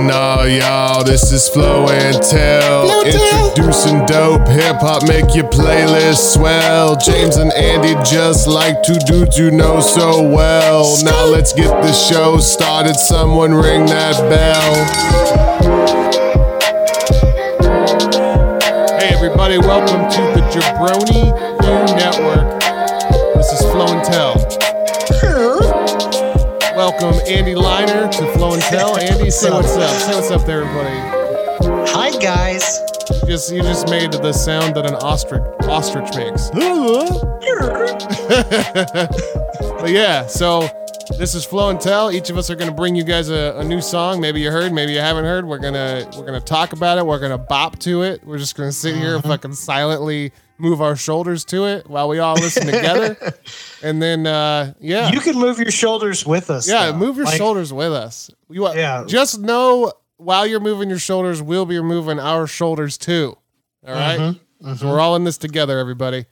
Listen, all y'all, this is Flow and Tell. Introducing dope hip hop, make your playlist swell. James and Andy just like two dudes you know so well. Now let's get the show started. Someone ring that bell. Hey, everybody, welcome to the Jabroni U Network. This is Flow and Tell. Liner, and Tell. Andy, say what's up. Say what's up there, everybody. Hi guys. You just, you just made the sound that an ostrich ostrich makes. but yeah, so this is Flow and Tell. Each of us are gonna bring you guys a, a new song. Maybe you heard, maybe you haven't heard. We're gonna we're gonna talk about it. We're gonna bop to it. We're just gonna sit here mm-hmm. fucking silently move our shoulders to it while we all listen together. and then uh yeah. You can move your shoulders with us. Yeah, though. move your Like, shoulders with us. You Yeah. just know while you're moving your shoulders, we'll be moving our shoulders too. All right? Mm-hmm, So we're all in this together, everybody.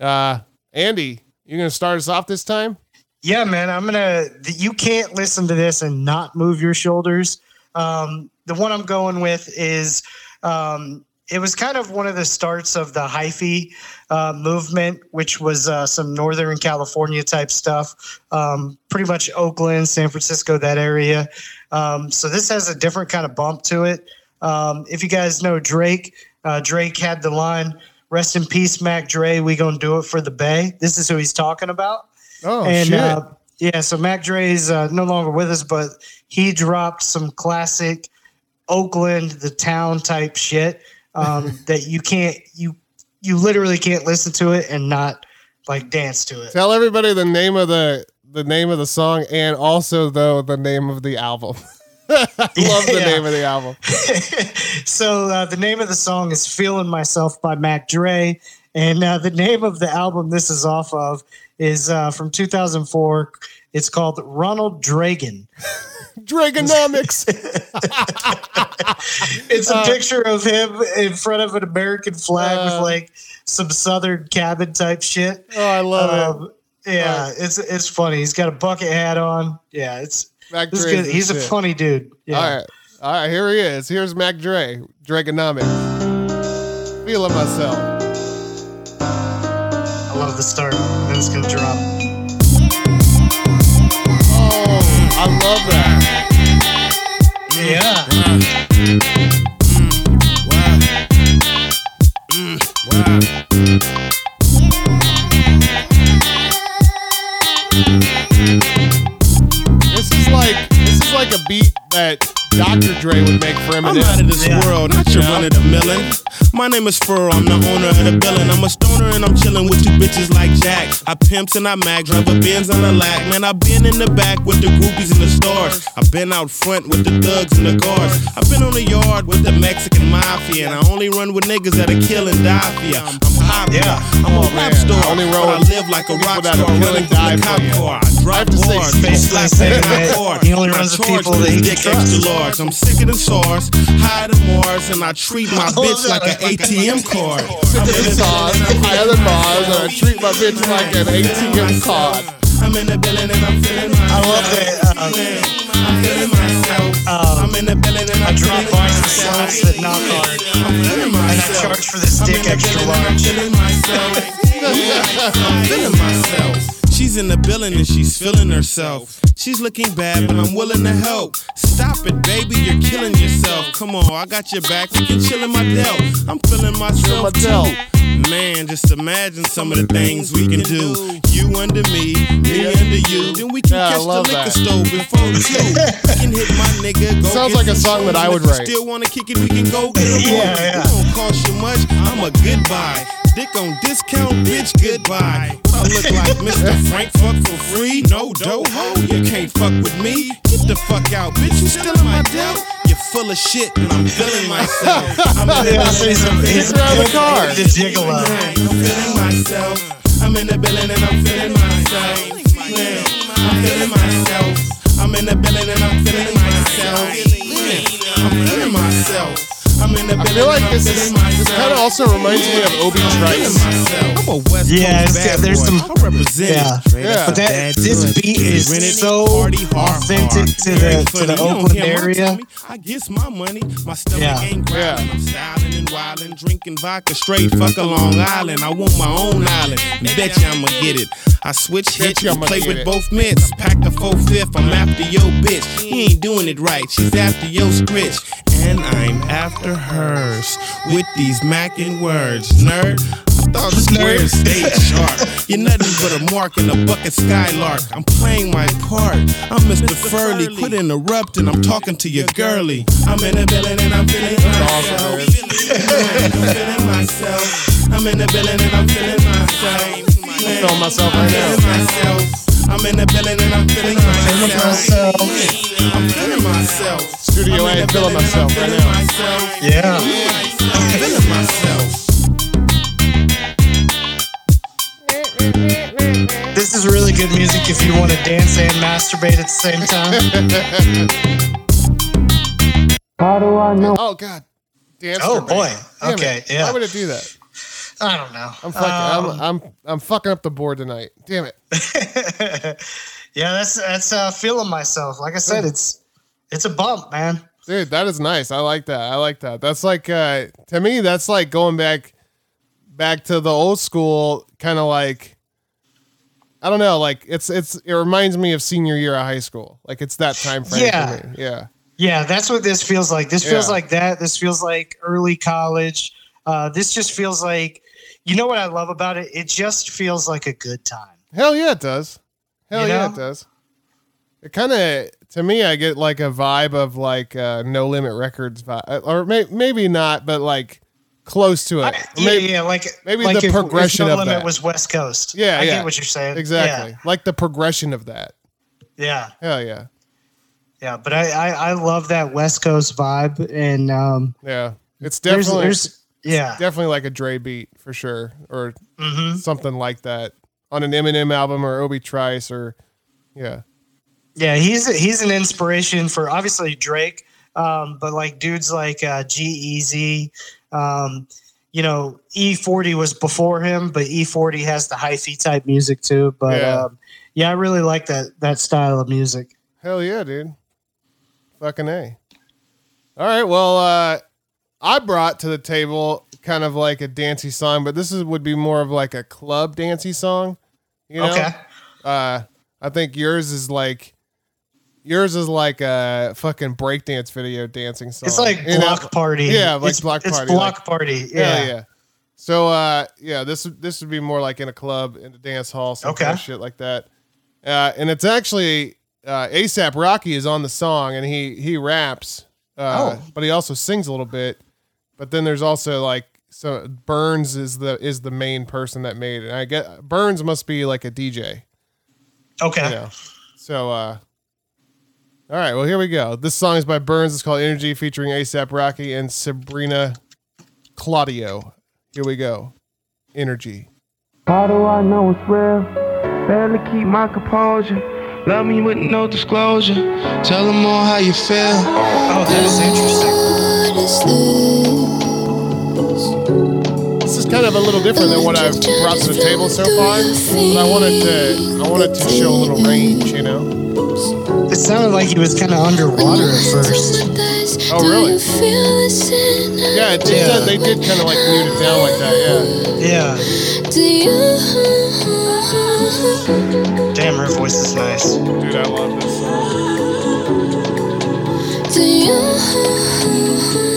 Uh Andy, you're gonna start us off this time? Yeah, man. I'm gonna. You can't listen to this and not move your shoulders. Um, the one I'm going with is. Um, it was kind of one of the starts of the hyphy uh, movement, which was uh, some Northern California type stuff, um, pretty much Oakland, San Francisco, that area. Um, so this has a different kind of bump to it. Um, if you guys know Drake, uh, Drake had the line, "Rest in peace, Mac Dre. We gonna do it for the Bay." This is who he's talking about. Oh and shit. uh, yeah, so Mac Dre is uh, no longer with us, but he dropped some classic Oakland, the town type shit um, that you can't you you literally can't listen to it and not like dance to it. Tell everybody the name of the the name of the song and also though the name of the album. I love the Yeah. name of the album. so uh, the name of the song is "Feeling Myself" by Mac Dre, and uh, the name of the album this is off of is uh, from 2004. It's called Ronald Dragon. Dreganomics. It's a Uh, picture of him in front of an American flag Uh, with like some Southern cabin type shit. oh, I love it. Um, yeah, it's it's funny. He's got a bucket hat on. Yeah, it's Mac this good. He's a funny dude. Yeah. All right. All right, here he is. Here's Mac Dre, Dreganomics. Feeling myself. I love the start. Then it's gonna drop. I love that. Yeah. This is like this is like a beat that Dr. Dre would make for I'm Eminem. out of this Yeah. world, not your running a million. My name is Furley, I'm the owner of the building. I'm a stoner and I'm chilling with two bitches like Jack. I pimps and I mag, drive a Benz on the lack. Man, I've been in the back with the groupies in the stores. I've been out front with the thugs and the guards. I've been on the yard with the Mexican mafia. And I only run with niggas that are kill and die for ya. I'm popular, Yeah. I'm a rap star. I only roll I live like a rock star running and from the for cop car. I drive to say, bars, basically slap saying that that hard. he only runs with people that he can trust. extra large. I'm sick sicker than SARS, higher than Mars, and I treat my bitch that. Like an ATM card. I'm in This the song, building, higher than Mars, and I treat my bitch like an ATM card. I'm in the building and I'm feeling myself. I love that. Uh, I'm feeling myself. Um, I'm in the building and I I'm drop feeling bars and myself. that knock hard. And I charge for this dick extra and I'm large. feeling myself. I'm feeling myself. She's in the building and she's feeling herself. She's looking bad, but I'm willing to help. Stop it, baby, you're killing yourself. Come on, I got your back. We can chill in my delt. I'm feeling myself too. Man, just imagine some of the things we can do. You under me, me under you. Then we can Yeah, I catch the liquor that. stove before two. We can hit my nigga. Go Sounds get like a some song that. I would If you write. Still wanna kick it? We can go get a Yeah, room. yeah. It don't cost you much. I'm a good buy. Dick on discount, bitch, goodbye. I look like Mr. Frank, fuck for free. No dough, ho, you can't fuck with me. Get the fuck out, bitch, you still in my deal? You're full of shit, and I'm feeling myself. I'm Yeah, so he's a, he's a, around the car. The gigolo. I'm feeling myself. I'm in the building and I'm feeling myself. I'm feeling myself. I'm in the building and I'm feeling myself. I'm feeling myself. I'm in the I feel like this is this kind of also reminds me of Obi Trice. I'm a West Yeah, Coast bad there's boy. some- I represent Yeah. Yeah. But that this beat is so authentic to the to the Oakland area. I guess my money, my stomach Yeah. ain't growling. Yeah. I'm styling and wildin', drinking vodka straight. Fuck a Long Island. I want my own island. Bet you I'ma get it. I switch hits, I'ma play with it. both mitts. Pack a four fifth. I'm after your bitch. He ain't doing it right. She's after your scritch. And I'm after hers with these mackin' words, nerd. Thought squares stayed sharp. You're nothing but a mark in a bucket skylark. I'm playing my part. I'm Mr. Furley. Quit interrupting. I'm talking to your girly. I'm in the building and I'm feeling myself. I'm feeling myself. I'm in the building and I'm feeling myself. I'm feeling myself I'm right now. Myself. I'm in the building and I'm feeling myself. I'm feeling myself. Studio I'm in A, the feeling I'm myself right feeling now. myself. Yeah. I'm feeling myself. This is really good music if you want to dance and masturbate at the same time. How do I know? Oh God. Dance Oh, boy. Damn Okay, it. yeah. Why would it do that? I don't know. I'm fucking. Um, I'm, I'm I'm fucking up the board tonight. Damn it. yeah, that's that's uh, feeling myself. Like I said, it's it's a bump, man. Dude, that is nice. I like that. I like that. That's like uh to me that's like going back back to the old school kind of like I don't know, like it's it's it reminds me of senior year of high school. Like it's that time frame Yeah. for me. Yeah. Yeah, that's what this feels like. This feels Yeah. like that. This feels like early college. Uh, this just feels like, you know what I love about it? It just feels like a good time. Hell yeah, it does. Hell You yeah, know? it does. It kind of to me, I get like a vibe of like uh, No Limit Records vibe, or may, maybe not, but like close to it. I, yeah, Maybe- yeah, like maybe like the if- progression if no of limit that. was West Coast. Yeah, I yeah. get what you're saying. Exactly, like the progression of that. Yeah, Hell yeah, yeah. But I, I, I love that West Coast vibe, and um, yeah. It's there's, definitely there's, yeah, definitely like a Dre beat for sure, or hmm something like that on an Eminem album or Obi Trice or yeah, yeah. He's he's an inspiration for obviously Drake, um, but like dudes like uh, G-Eazy. Um, you know, E40 was before him, but E40 has the hyphy type music too. But Yeah. um, yeah, I really like that that style of music. hell yeah, dude. Fucking a. All right, well, uh, I brought to the table kind of like a dancey song, but this is would be more of like a club dancey song. You know? Okay. Uh, I think yours is like. Yours is like a fucking breakdance video dancing song. It's like you know? block party. Yeah, like it's, block it's party, block like- party. Yeah, Yeah. yeah. So uh yeah, this this would be more like in a club, in a dance hall, some kind of Okay. shit like that. Uh and it's actually uh ASAP Rocky is on the song and he he raps. Uh Oh. but he also sings a little bit. But then there's also like so Burns is the is the main person that made it. And I get Burns must be like a DJ, Okay. you know. So uh all right, well here we go. This song is by Burns. It's called Energy featuring ASAP Rocky and Sabrina Claudio. Here we go. Energy. How do I know it's real? Barely keep my composure. Love me with no disclosure. Tell them all how you feel. Oh, that is interesting. This is kind of a little different than what I've brought to the table so far. But I wanted to I wanted to show a little range, you know. It sounded like he was kind of underwater at first. Oh, really? Yeah, it did, Yeah. they did kind of like mute it down like that, Yeah. yeah. Damn, her voice is nice. Dude, I love this song.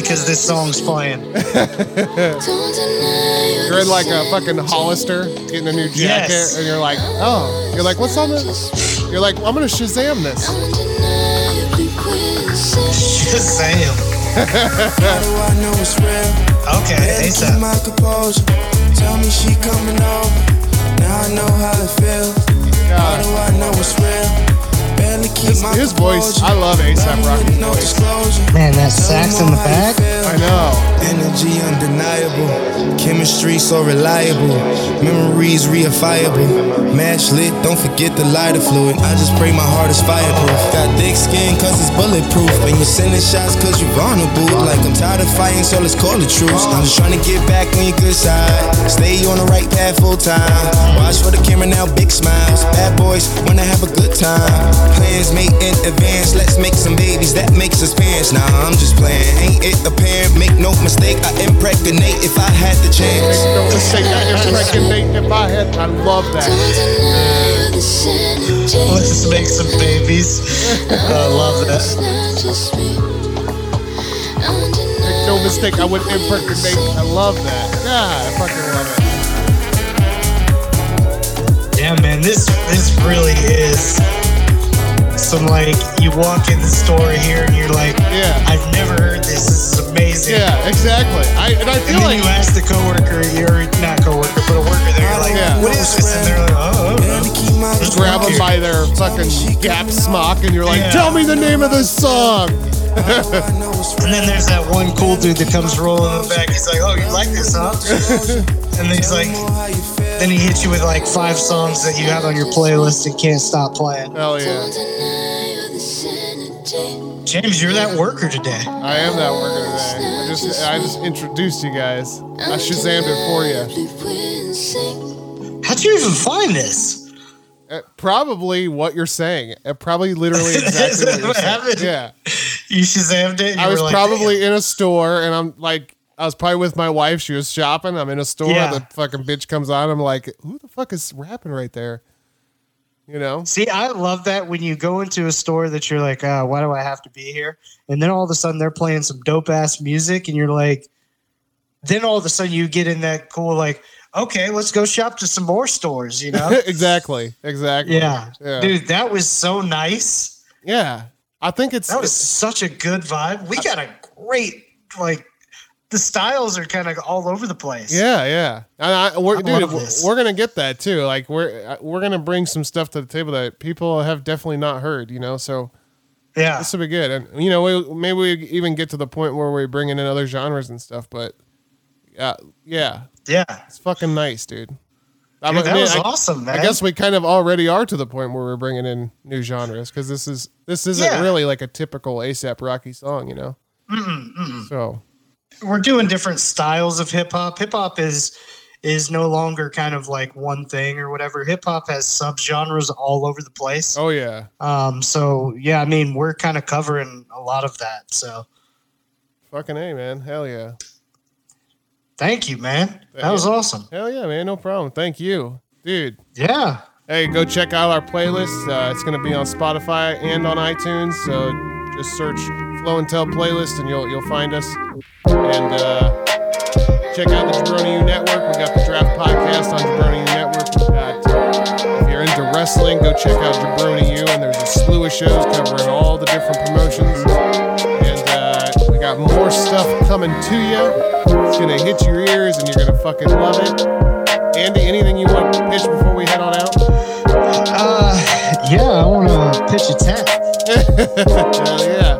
because this song's playing. You're in like a fucking Hollister getting a new jacket, Yes. and you're like, oh, you're like, what's on this? You're like, I'm gonna Shazam this. Shazam. How do I know it's real? Okay, Barely keep ASAP. my composure. Tell me she coming over. Now I know how it feels. How do I know it's real? Barely His, his voice. I love ASAP Love me Rocky's no voice. disclosure. Man, that sax me in the more how you back. I know. Energy undeniable, chemistry so reliable, memories reifiable. Match lit, don't forget the lighter fluid. I just pray my heart is fireproof. Got thick skin cause it's bulletproof. And you're sending shots cause you're vulnerable. Like I'm tired of fighting, so let's call it truce. I'm just trying to get back on your good side. Stay on the right path full time. Watch for the camera now, big smiles. Bad boys wanna have a good time. Plans made in advance, let's make some babies. That makes us parents. Nah, I'm just playing. Ain't it apparent? Make no mistake, I impregnate if I had the chance. Don't mistake that impregnate if I had. I love that. deny this energy. Let's make some babies. I love that. It's not just me. Make no mistake, I would impregnate. I love that. God, I fucking love it. Yeah, man, this this really is some like you walk in the store here and you're like, Yeah. I've never heard this. This is amazing. Yeah, exactly. I and I And feel then like you ask the coworker, you're not coworker, but a worker there. You're like, Yeah. what is this? And they're like, oh, keep my Just grab them by their fucking gap smock, and you're like, Yeah. "Tell me the name of this song." And then there's that one cool dude that comes rolling in the back. He's like, oh, you like this, huh? and then he's like, then he hits you with like five songs that you have on your playlist and can't stop playing. Hell yeah, James, you're that worker today. I am that worker today. I just I just introduced you guys. I shazammed it for you. How'd you even find this? Uh, probably what you're saying. Uh, probably literally exactly what you're What saying. happened? Yeah. You Shazammed it? I was like, probably in a store and I'm like, I was probably with my wife. She was shopping. I'm in a store. Yeah. The fucking bitch comes on. I'm like, who the fuck is rapping right there? You know? See, I love that when you go into a store that you're like, uh, why do I have to be here? And then all of a sudden they're playing some dope ass music, and you're like, then all of a sudden you get in that cool, like, okay, let's go shop to some more stores, you know? exactly. Exactly. yeah. Yeah. Dude, that was so nice. Yeah. I think it's, That was such a good vibe. We got a great, like, the styles are kind of all over the place. Yeah, yeah. And I, we're, I dude, we're, gonna get that too. Like we're uh, we're gonna bring some stuff to the table that people have definitely not heard. You know, so Yeah. this will be good. And you know, we, maybe we even get to the point where we bring in other genres and stuff. But yeah, yeah, Yeah. it's fucking nice, dude. I Dude, that mean, was I, awesome, man. I guess we kind of already are to the point where we're bringing in new genres because this is this isn't Yeah. really like a typical ASAP Rocky song, you know. So we're doing different styles of hip hop. Hip hop is is no longer kind of like one thing or whatever. Hip hop has subgenres all over the place. oh yeah, Um, so yeah, I mean, we're kind of covering a lot of that. So fucking a man, hell yeah. thank you, man. That was awesome. Hell yeah, man. No problem. Thank you, dude. Yeah. Hey, go check out our playlist. Uh, it's gonna be on Spotify and on iTunes. So just search Flow and Tell playlist, and you'll you'll find us. And uh, check out the Jabroni U Network. We got the Draft Podcast on Jabroni U Network. We've got if you're into wrestling, go check out Jabroni U. And there's a slew of shows covering all the different promotions. And uh, we got more stuff coming to you. It's gonna hit your ears, and you're gonna fucking love it. Andy, anything you want to pitch before we head on out? Uh, yeah, I want to pitch a tent. Hell yeah.